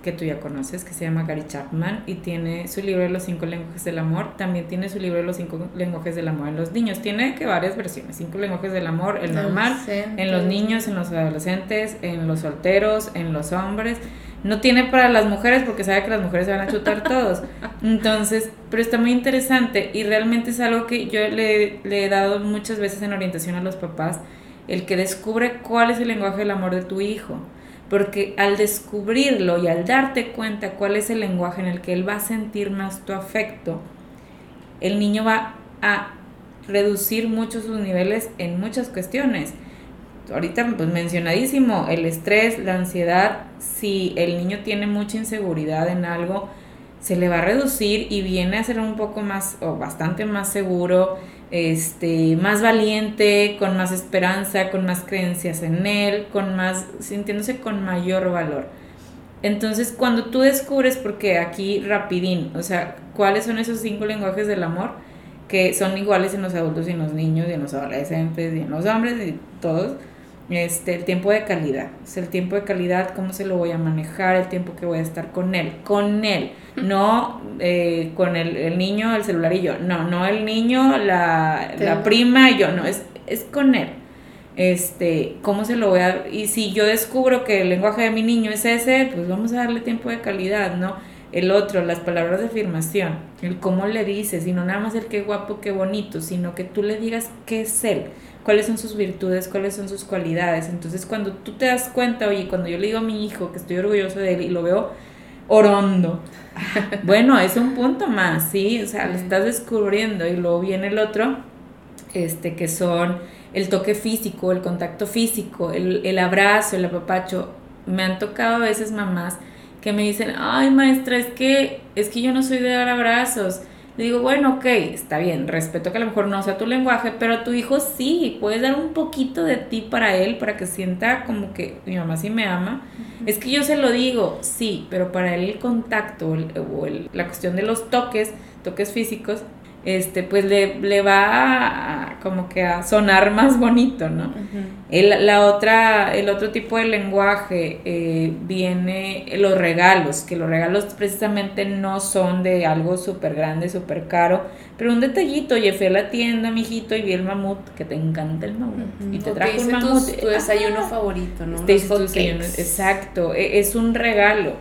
que tú ya conoces, que se llama Gary Chapman, y tiene su libro de los cinco lenguajes del amor, también tiene su libro de los cinco lenguajes del amor en los niños, tiene que varias versiones, cinco lenguajes del amor, el normal, en los niños, en los adolescentes, en los solteros, en los hombres, no tiene para las mujeres porque sabe que las mujeres se van a chutar todos, entonces, pero está muy interesante y realmente es algo que yo le, le he dado muchas veces en orientación a los papás, el que descubre cuál es el lenguaje del amor de tu hijo porque al descubrirlo y al darte cuenta cuál es el lenguaje en el que él va a sentir más tu afecto, el niño va a reducir mucho sus niveles en muchas cuestiones. Ahorita pues mencionadísimo, el estrés, la ansiedad, si el niño tiene mucha inseguridad en algo, se le va a reducir y viene a ser un poco más o bastante más seguro, este, más valiente, con más esperanza, con más creencias en él, con más, sintiéndose con mayor valor. Entonces, cuando tú descubres, porque aquí rapidín, o sea, cuáles son esos cinco lenguajes del amor, que son iguales en los adultos y en los niños y en los adolescentes y en los hombres y todos, este, el tiempo de calidad. O sea, el tiempo de calidad, cómo se lo voy a manejar, el tiempo que voy a estar con él, con él, no eh, con el, el, niño, el celular y yo, no, no el niño, la, la prima y yo, no, es, es con él. Este, cómo se lo voy a... Y si yo descubro que el lenguaje de mi niño es ese, pues vamos a darle tiempo de calidad, ¿no? El otro, las palabras de afirmación, el cómo le dices, y no nada más el qué guapo, qué bonito, sino que tú le digas qué es él cuáles son sus virtudes, cuáles son sus cualidades. Entonces, cuando tú te das cuenta, oye, cuando yo le digo a mi hijo que estoy orgulloso de él y lo veo orondo, bueno, es un punto más, ¿sí? O sea, lo estás descubriendo y luego viene el otro, este, que son el toque físico, el contacto físico, el, el abrazo, el apapacho. Me han tocado a veces mamás que me dicen, ay maestra, es que, es que yo no soy de dar abrazos Digo, bueno, ok, está bien, respeto que a lo mejor no sea tu lenguaje, pero a tu hijo sí, puedes dar un poquito de ti para él, para que sienta como que mi mamá sí me ama. Es que yo se lo digo, sí, pero para él el contacto o la cuestión de los toques, toques físicos, este, pues le, le va a, como que a sonar más bonito, ¿no? el, la otra, el otro tipo de lenguaje eh, viene los regalos, que los regalos precisamente no son de algo súper grande, súper caro, pero un detallito, oye, fui a la tienda, mijito, y vi el mamut, que te encanta el mamut, y te trajo un mamut. Tu, desayuno favorito, ¿no? exacto, e, es un regalo.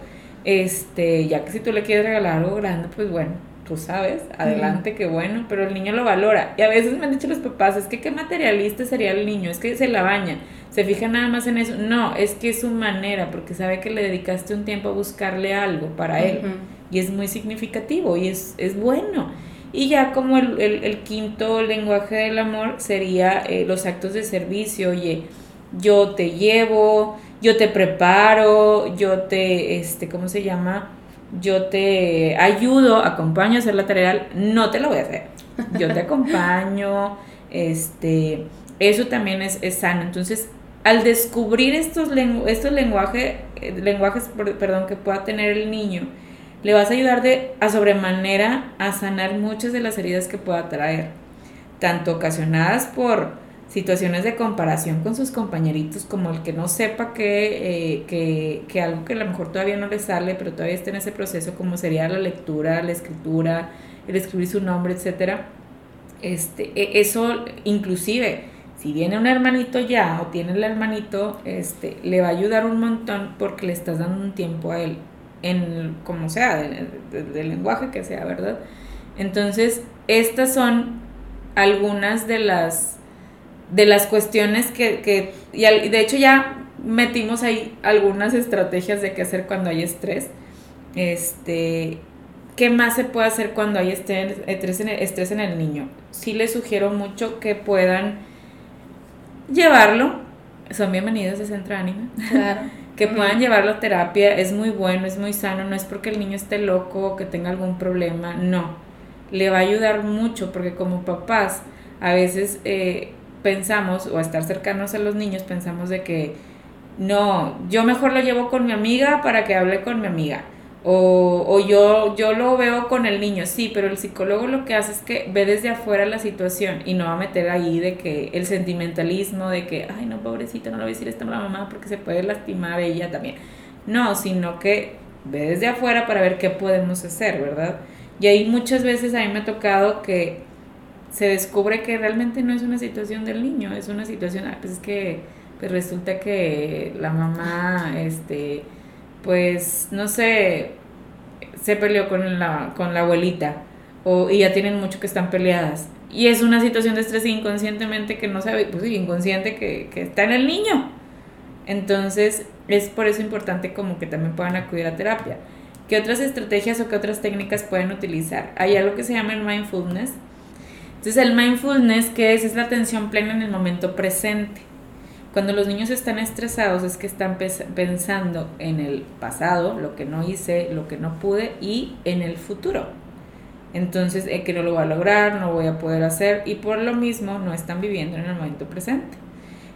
Este, ya que si tú le quieres regalar algo grande, pues bueno, tú sabes, adelante, qué bueno, pero el niño lo valora. Y a veces me han dicho los papás, es que qué materialista sería el niño, es que se la baña, se fija nada más en eso. No, es que es su manera, porque sabe que le dedicaste un tiempo a buscarle algo para él. Y es muy significativo y es, es bueno. Y ya como el, el, quinto lenguaje del amor sería eh, los actos de servicio, oye, yo te llevo, yo te preparo, yo te, este, ¿cómo se llama? Yo te ayudo, acompaño a hacer la tarea, no te la voy a hacer. Yo te acompaño, este, eso también es, sano. Entonces, al descubrir estos, estos lenguajes, eh, lenguajes perdón, que pueda tener el niño, le vas a ayudar de, a sobremanera a sanar muchas de las heridas que pueda traer, tanto ocasionadas por situaciones de comparación con sus compañeritos, como el que no sepa que, eh, que, algo que a lo mejor todavía no le sale, pero todavía está en ese proceso, como sería la lectura, la escritura, el escribir su nombre, etcétera. Este, e, eso inclusive, si viene un hermanito ya o tiene el hermanito, este, le va a ayudar un montón porque le estás dando un tiempo a él, en como sea, del lenguaje que sea, ¿verdad? Entonces, estas son algunas de las de las cuestiones que, que y, de hecho ya metimos ahí algunas estrategias de qué hacer cuando hay estrés. Este, ¿qué más se puede hacer cuando hay estrés, en el, estrés en el niño? Sí les sugiero mucho que puedan llevarlo, son bienvenidos de Centro Ánima. Claro. que puedan llevarlo a terapia, es muy bueno, es muy sano, no es porque el niño esté loco o que tenga algún problema, no. Le va a ayudar mucho porque como papás a veces eh, pensamos, o estar cercanos a los niños, pensamos de que no, yo mejor lo llevo con mi amiga para que hable con mi amiga. O, o, yo, yo lo veo con el niño, sí, pero el psicólogo lo que hace es que ve desde afuera la situación y no va a meter ahí de que el sentimentalismo, de que, ay, no, pobrecita, no le voy a decir esto a la mamá porque se puede lastimar ella también. No, sino que ve desde afuera para ver qué podemos hacer, ¿verdad? Y ahí muchas veces a mí me ha tocado que se descubre que realmente no es una situación del niño, es una situación, ah, pues es que pues resulta que la mamá, este, pues, no sé, se peleó con la, con la abuelita, o, y ya tienen mucho que están peleadas. Y es una situación de estrés inconscientemente que no sabe, pues inconsciente que, que está en el niño. Entonces, es por eso importante como que también puedan acudir a terapia. ¿Qué otras estrategias o qué otras técnicas pueden utilizar? Hay algo que se llama el mindfulness, entonces el mindfulness, ¿qué es? Es la atención plena en el momento presente. Cuando los niños están estresados es que están pensando en el pasado, lo que no hice, lo que no pude y en el futuro. Entonces, eh, que no lo voy a lograr, no voy a poder hacer y por lo mismo no están viviendo en el momento presente.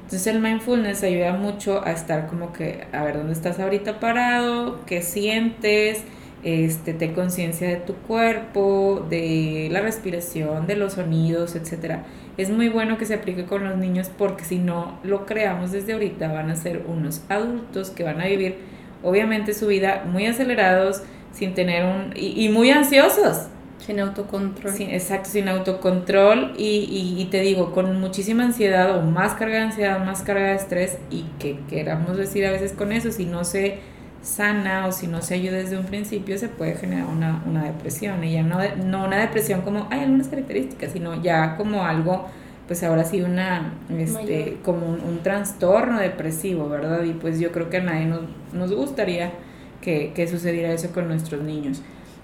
Entonces el mindfulness ayuda mucho a estar como que, a ver dónde estás ahorita parado, qué sientes, este, te conciencia de tu cuerpo, de la respiración, de los sonidos, etc. Es muy bueno que se aplique con los niños porque si no lo creamos desde ahorita van a ser unos adultos que van a vivir obviamente su vida muy acelerados, sin tener un... y, muy ansiosos. Sin autocontrol. exacto, sin autocontrol y, y, te digo, con muchísima ansiedad o más carga de ansiedad, más carga de estrés y que queramos decir a veces con eso, si no se sana o si no se ayuda desde un principio se puede generar una, una depresión. Y ya no, no una depresión como hay algunas características sino ya como algo pues ahora sí una este como un, trastorno depresivo verdad y pues yo creo que a nadie nos, nos gustaría que, que, sucediera eso con nuestros niños.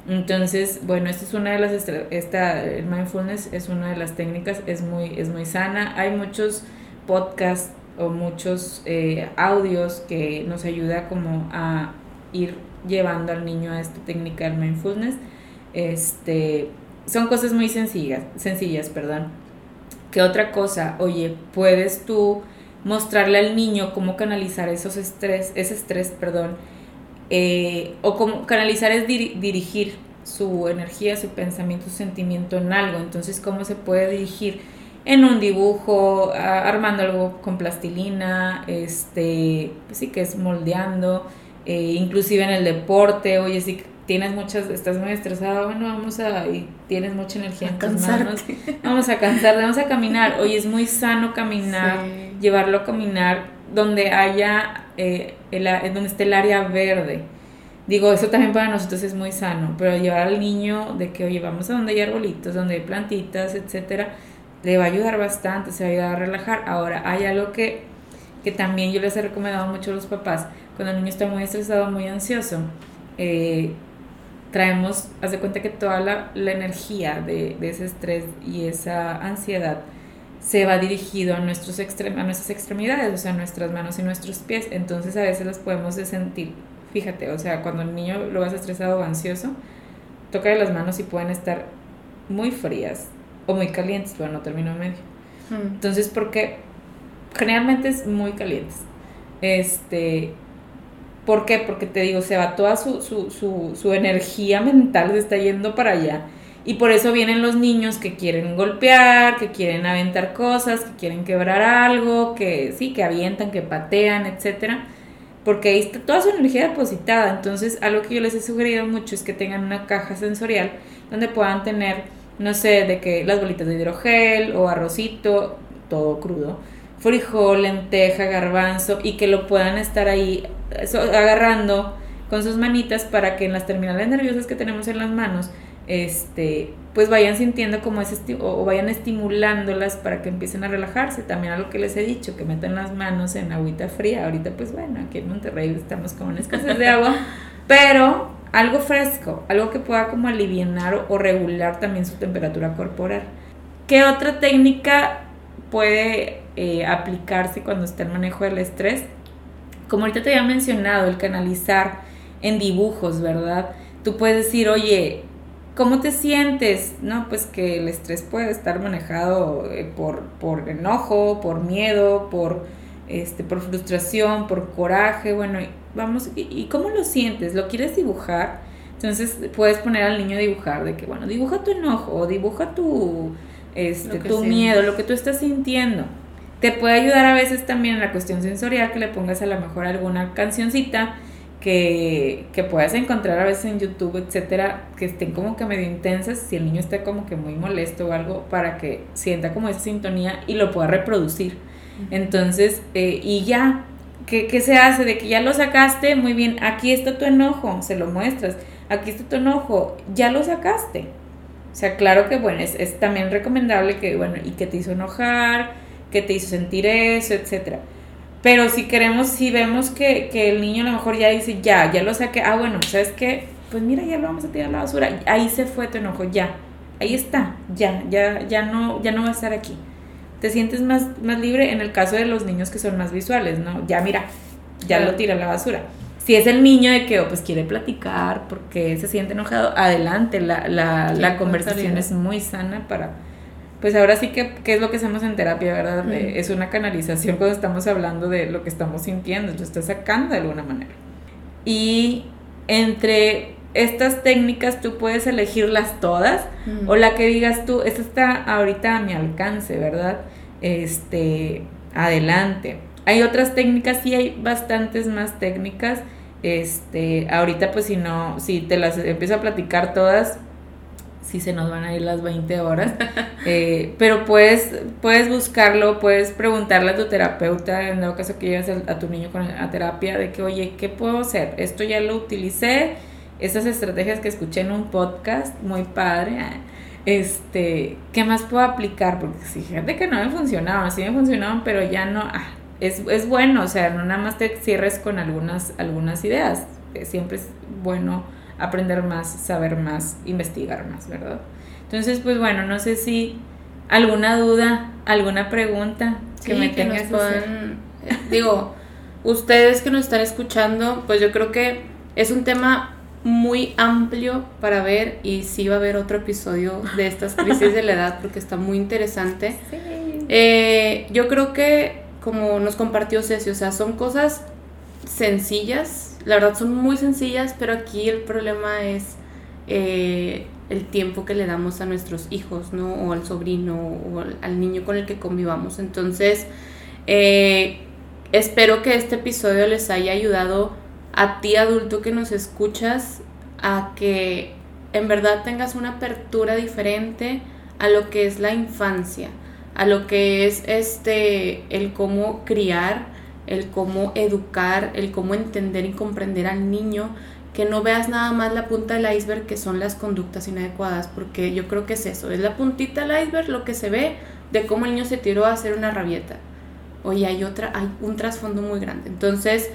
Entonces bueno esta es una de las esta el mindfulness es una de las técnicas es muy es muy sana. Hay muchos podcasts o muchos eh, audios que nos ayuda como a ir llevando al niño a esta técnica del mindfulness. Este, son cosas muy sencillas, sencillas, perdón. ¿Qué otra cosa? Oye, puedes tú mostrarle al niño cómo canalizar esos estrés, ese estrés, perdón, eh, o cómo canalizar es dirigir su energía, su pensamiento, su sentimiento en algo. Entonces, ¿cómo se puede dirigir? En un dibujo, armando algo con plastilina, este, pues sí que es moldeando, eh, inclusive en el deporte, oye, sí tienes muchas, estás muy estresado, bueno, vamos a, y tienes mucha energía en tus manos, vamos a cansar, vamos a caminar, oye, es muy sano caminar, llevarlo a caminar donde haya, eh, el, donde esté el área verde. Digo, eso también para nosotros es muy sano, pero llevar al niño de que, oye, vamos a donde hay arbolitos, donde hay plantitas, etcétera, le va a ayudar bastante, se va a ayudar a relajar. Ahora, hay algo que, que también yo les he recomendado mucho a los papás, cuando el niño está muy estresado, muy ansioso, eh, traemos, haz de cuenta que toda la, energía de, ese estrés y esa ansiedad se va dirigido a, nuestros extrem a nuestras extremidades, o sea, nuestras manos y nuestros pies. Entonces a veces las podemos sentir, fíjate, o sea, cuando el niño lo vas estresado o ansioso, toca las manos y pueden estar muy frías o muy calientes, pero no termino en medio. Hmm. Entonces, porque generalmente es muy calientes. Este, ¿Por qué? Porque te digo, se va toda su, su, su, su, energía mental, se está yendo para allá. Y por eso vienen los niños que quieren golpear, que quieren aventar cosas, que quieren quebrar algo, que sí, que avientan, que patean, etcétera. Porque ahí está toda su energía depositada. Entonces, algo que yo les he sugerido mucho es que tengan una caja sensorial donde puedan tener, no sé, de que las bolitas de hidrogel o arrocito, todo crudo frijol, lenteja, garbanzo y que lo puedan estar ahí agarrando con sus manitas para que en las terminales nerviosas que tenemos en las manos, este, pues vayan sintiendo como ese o vayan estimulándolas para que empiecen a relajarse. También a lo que les he dicho, que metan las manos en agüita fría. Ahorita pues bueno, aquí en Monterrey estamos con una escasez de agua, pero algo fresco, algo que pueda como aliviar o regular también su temperatura corporal. ¿Qué otra técnica puede eh, aplicarse cuando está el manejo del estrés. Como ahorita te había mencionado, el canalizar en dibujos, ¿verdad? Tú puedes decir, oye, ¿cómo te sientes? No, pues que el estrés puede estar manejado eh, por, por enojo, por miedo, por, este, por frustración, por coraje, bueno, vamos, ¿y, ¿y cómo lo sientes? ¿Lo quieres dibujar? Entonces puedes poner al niño a dibujar, de que, bueno, dibuja tu enojo o dibuja tu, este, tu miedo, lo que tú estás sintiendo. Te puede ayudar a veces también en la cuestión sensorial que le pongas a lo mejor alguna cancioncita que, que puedas encontrar a veces en YouTube, etcétera, que estén como que medio intensas, si el niño está como que muy molesto o algo, para que sienta como esa sintonía y lo pueda reproducir. Entonces, eh, y ya, ¿qué, ¿qué se hace? De que ya lo sacaste, muy bien, aquí está tu enojo, se lo muestras, aquí está tu enojo, ya lo sacaste. O sea, claro que bueno, es, también recomendable que, bueno, y que te hizo enojar, que te hizo sentir eso, etcétera. Pero si queremos, si vemos que, el niño a lo mejor ya dice, ya, ya lo saqué, ah, bueno, ¿sabes qué? Pues mira, ya lo vamos a tirar a la basura. Ahí se fue tu enojo, ya. Ahí está, ya, ya, ya no, ya no va a estar aquí. Te sientes más, más libre en el caso de los niños que son más visuales, ¿no? Ya mira, ya lo tira a la basura. Si es el niño de que oh, pues quiere platicar porque se siente enojado, adelante, la, la, la conversación es muy sana para, pues ahora sí que, ¿qué es lo que hacemos en terapia, verdad? Es una canalización cuando estamos hablando de lo que estamos sintiendo, lo estás sacando de alguna manera. Y entre estas técnicas tú puedes elegirlas todas o la que digas tú, esta está ahorita a mi alcance, ¿verdad? Este, adelante. Hay otras técnicas, sí hay bastantes más técnicas. Este, ahorita pues si no, si te las empiezo a platicar todas, si se nos van a ir las 20 horas, eh, pero puedes, puedes buscarlo, puedes preguntarle a tu terapeuta, en dado caso que lleves a, tu niño con a terapia, de que, oye, ¿qué puedo hacer? Esto ya lo utilicé, esas estrategias que escuché en un podcast, muy padre, este, ¿qué más puedo aplicar? Porque si fíjate que no me funcionaban, sí me funcionaban, pero ya no, ah, es, es bueno, o sea, no nada más te cierres con algunas, algunas ideas, siempre es bueno aprender más, saber más, investigar más, ¿verdad? Entonces, pues bueno, no sé si alguna duda, alguna pregunta que me tengas que Digo, ustedes que nos están escuchando, pues yo creo que es un tema muy amplio para ver y sí va a haber otro episodio de estas crisis de la edad porque está muy interesante. Eh, yo creo que como nos compartió Ceci, o sea, son cosas sencillas, la verdad son muy sencillas, pero aquí el problema es eh, el tiempo que le damos a nuestros hijos, ¿no? O al sobrino o al, niño con el que convivamos. Entonces, eh, espero que este episodio les haya ayudado a ti adulto que nos escuchas a que en verdad tengas una apertura diferente a lo que es la infancia, a lo que es este el cómo criar, el cómo educar, el cómo entender y comprender al niño, que no veas nada más la punta del iceberg que son las conductas inadecuadas, porque yo creo que es eso, es la puntita del iceberg lo que se ve de cómo el niño se tiró a hacer una rabieta. Oye, hay otra, hay un trasfondo muy grande. Entonces,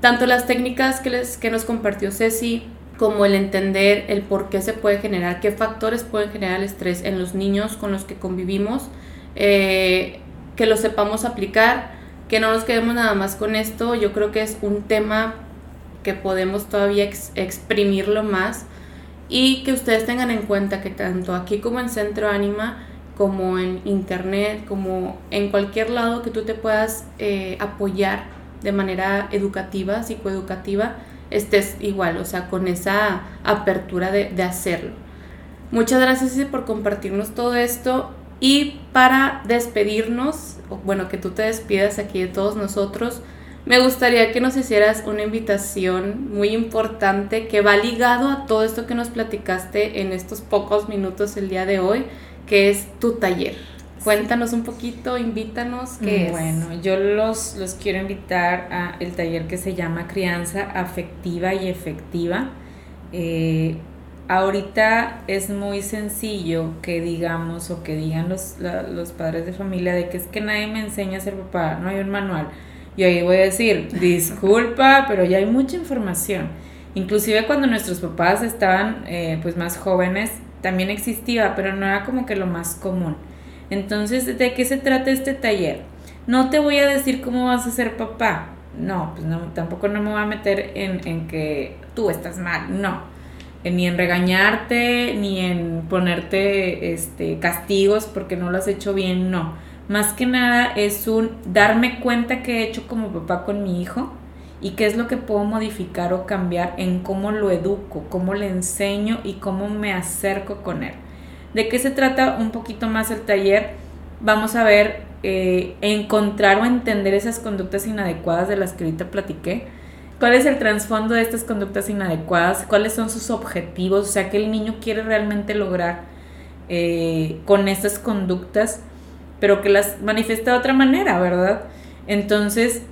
tanto las técnicas que, les, que nos compartió Ceci, como el entender el por qué se puede generar, qué factores pueden generar el estrés en los niños con los que convivimos, eh, que lo sepamos aplicar, que no nos quedemos nada más con esto. Yo creo que es un tema que podemos todavía exprimirlo más y que ustedes tengan en cuenta que tanto aquí como en Centro Anima, como en Internet, como en cualquier lado que tú te puedas eh, apoyar de manera educativa, psicoeducativa, estés igual, o sea, con esa apertura de, de hacerlo. Muchas gracias por compartirnos todo esto y para despedirnos, bueno, que tú te despidas aquí de todos nosotros, me gustaría que nos hicieras una invitación muy importante que va ligado a todo esto que nos platicaste en estos pocos minutos el día de hoy, que es tu taller. Cuéntanos un poquito, invítanos, ¿qué bueno, yo los, los quiero invitar a el taller que se llama Crianza Afectiva y Efectiva. Eh, ahorita es muy sencillo que digamos o que digan los, los padres de familia de que es que nadie me enseña a ser papá, no hay un manual. Y ahí voy a decir, disculpa, pero ya hay mucha información. Inclusive cuando nuestros papás estaban eh, pues más jóvenes, también existía, pero no era como que lo más común. Entonces, ¿de qué se trata este taller? No te voy a decir cómo vas a ser papá. No, pues no, tampoco no me voy a meter en, en que tú estás mal. No. ni en regañarte, ni en ponerte este, castigos porque no lo has hecho bien. No. Más que nada es un darme cuenta que he hecho como papá con mi hijo y qué es lo que puedo modificar o cambiar en cómo lo educo, cómo le enseño y cómo me acerco con él. ¿De qué se trata un poquito más el taller? Vamos a ver, eh, encontrar o entender esas conductas inadecuadas de las que ahorita platiqué. ¿Cuál es el trasfondo de estas conductas inadecuadas? ¿Cuáles son sus objetivos? O sea, ¿qué el niño quiere realmente lograr eh, con estas conductas, pero que las manifiesta de otra manera, ¿verdad? Entonces,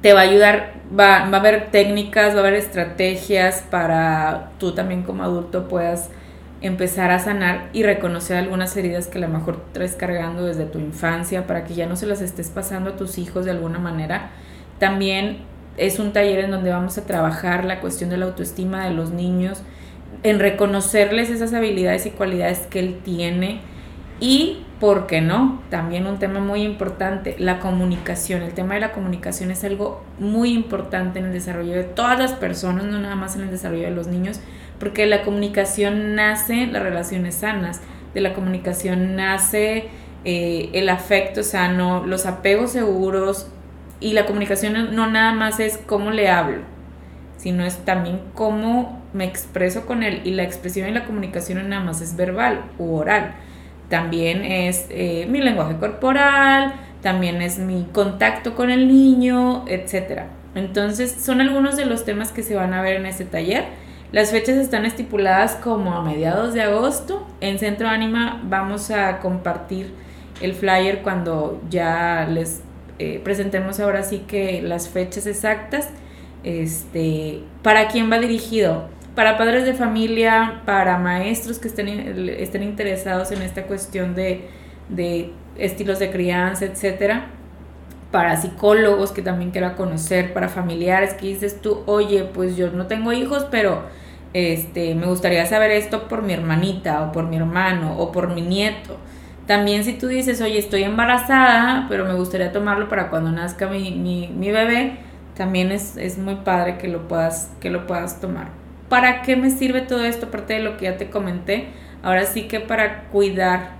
te va a ayudar, va, va a haber técnicas, va a haber estrategias para tú también como adulto puedas empezar a sanar y reconocer algunas heridas que a lo mejor traes cargando desde tu infancia para que ya no se las estés pasando a tus hijos de alguna manera. También es un taller en donde vamos a trabajar la cuestión de la autoestima de los niños, en reconocerles esas habilidades y cualidades que él tiene y, ¿por qué no? También un tema muy importante, la comunicación. El tema de la comunicación es algo muy importante en el desarrollo de todas las personas, no nada más en el desarrollo de los niños, porque la comunicación nace las relaciones sanas, de la comunicación nace eh, el afecto sano, los apegos seguros y la comunicación no nada más es cómo le hablo, sino es también cómo me expreso con él y la expresión y la comunicación no nada más es verbal u oral, también es eh, mi lenguaje corporal, también es mi contacto con el niño, etc. Entonces son algunos de los temas que se van a ver en este taller las fechas están estipuladas como a mediados de agosto. En Centro Ánima vamos a compartir el flyer cuando ya les eh, presentemos ahora sí que las fechas exactas. Este, ¿Para quién va dirigido? Para padres de familia, para maestros que estén, estén interesados en esta cuestión de, de estilos de crianza, etcétera para psicólogos que también quiera conocer, para familiares que dices tú, oye, pues yo no tengo hijos, pero este, me gustaría saber esto por mi hermanita o por mi hermano o por mi nieto. También si tú dices, oye, estoy embarazada, pero me gustaría tomarlo para cuando nazca mi, mi, mi bebé, también es, es, muy padre que lo, puedas, que lo puedas tomar. ¿para qué me sirve todo esto? Aparte de lo que ya te comenté, ahora sí que para cuidar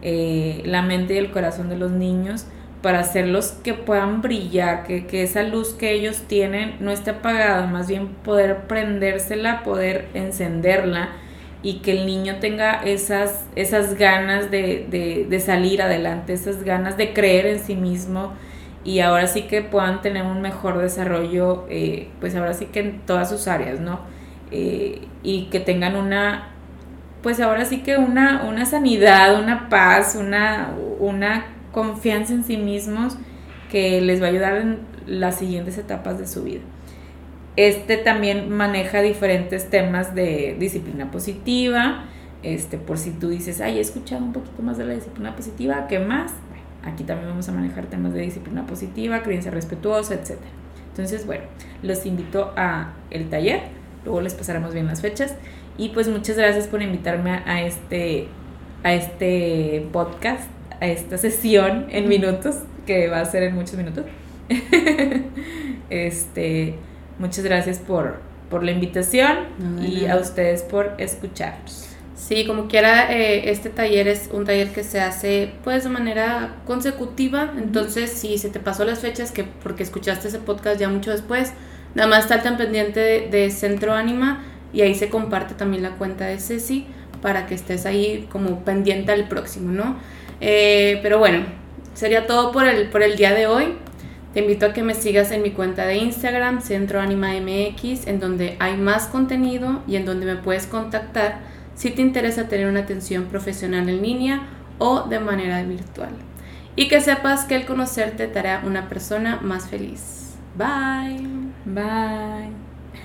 eh, la mente y el corazón de los niños, para hacerlos que puedan brillar, que, que, esa luz que ellos tienen no esté apagada, más bien poder prendérsela, poder encenderla y que el niño tenga esas, esas ganas de, de, de salir adelante, esas ganas de creer en sí mismo y ahora sí que puedan tener un mejor desarrollo, eh, pues ahora sí que en todas sus áreas, ¿no? Eh, y que tengan una, pues ahora sí que una, una sanidad, una paz, una, una confianza en sí mismos que les va a ayudar en las siguientes etapas de su vida. Este también maneja diferentes temas de disciplina positiva, este, por si tú dices, ay, he escuchado un poquito más de la disciplina positiva, ¿qué más? aquí también vamos a manejar temas de disciplina positiva, creencia respetuosa, etc. Entonces, bueno, los invito a el taller, luego les pasaremos bien las fechas y pues muchas gracias por invitarme a este, a este podcast, a esta sesión en minutos, que va a ser en muchos minutos. este, muchas gracias por, por la invitación y a ustedes por escucharnos. Sí, como quiera, eh, este taller es un taller que se hace pues de manera consecutiva, entonces si se te pasó las fechas, que porque escuchaste ese podcast ya mucho después, nada más estar tan pendiente de, Centro Anima y ahí se comparte también la cuenta de Ceci para que estés ahí como pendiente al próximo, ¿no? Eh, pero bueno, sería todo por el, por el día de hoy. Te invito a que me sigas en mi cuenta de Instagram, Centro Anima MX, en donde hay más contenido y en donde me puedes contactar si te interesa tener una atención profesional en línea o de manera virtual. Y que sepas que el conocerte te hará una persona más feliz. Bye. Bye.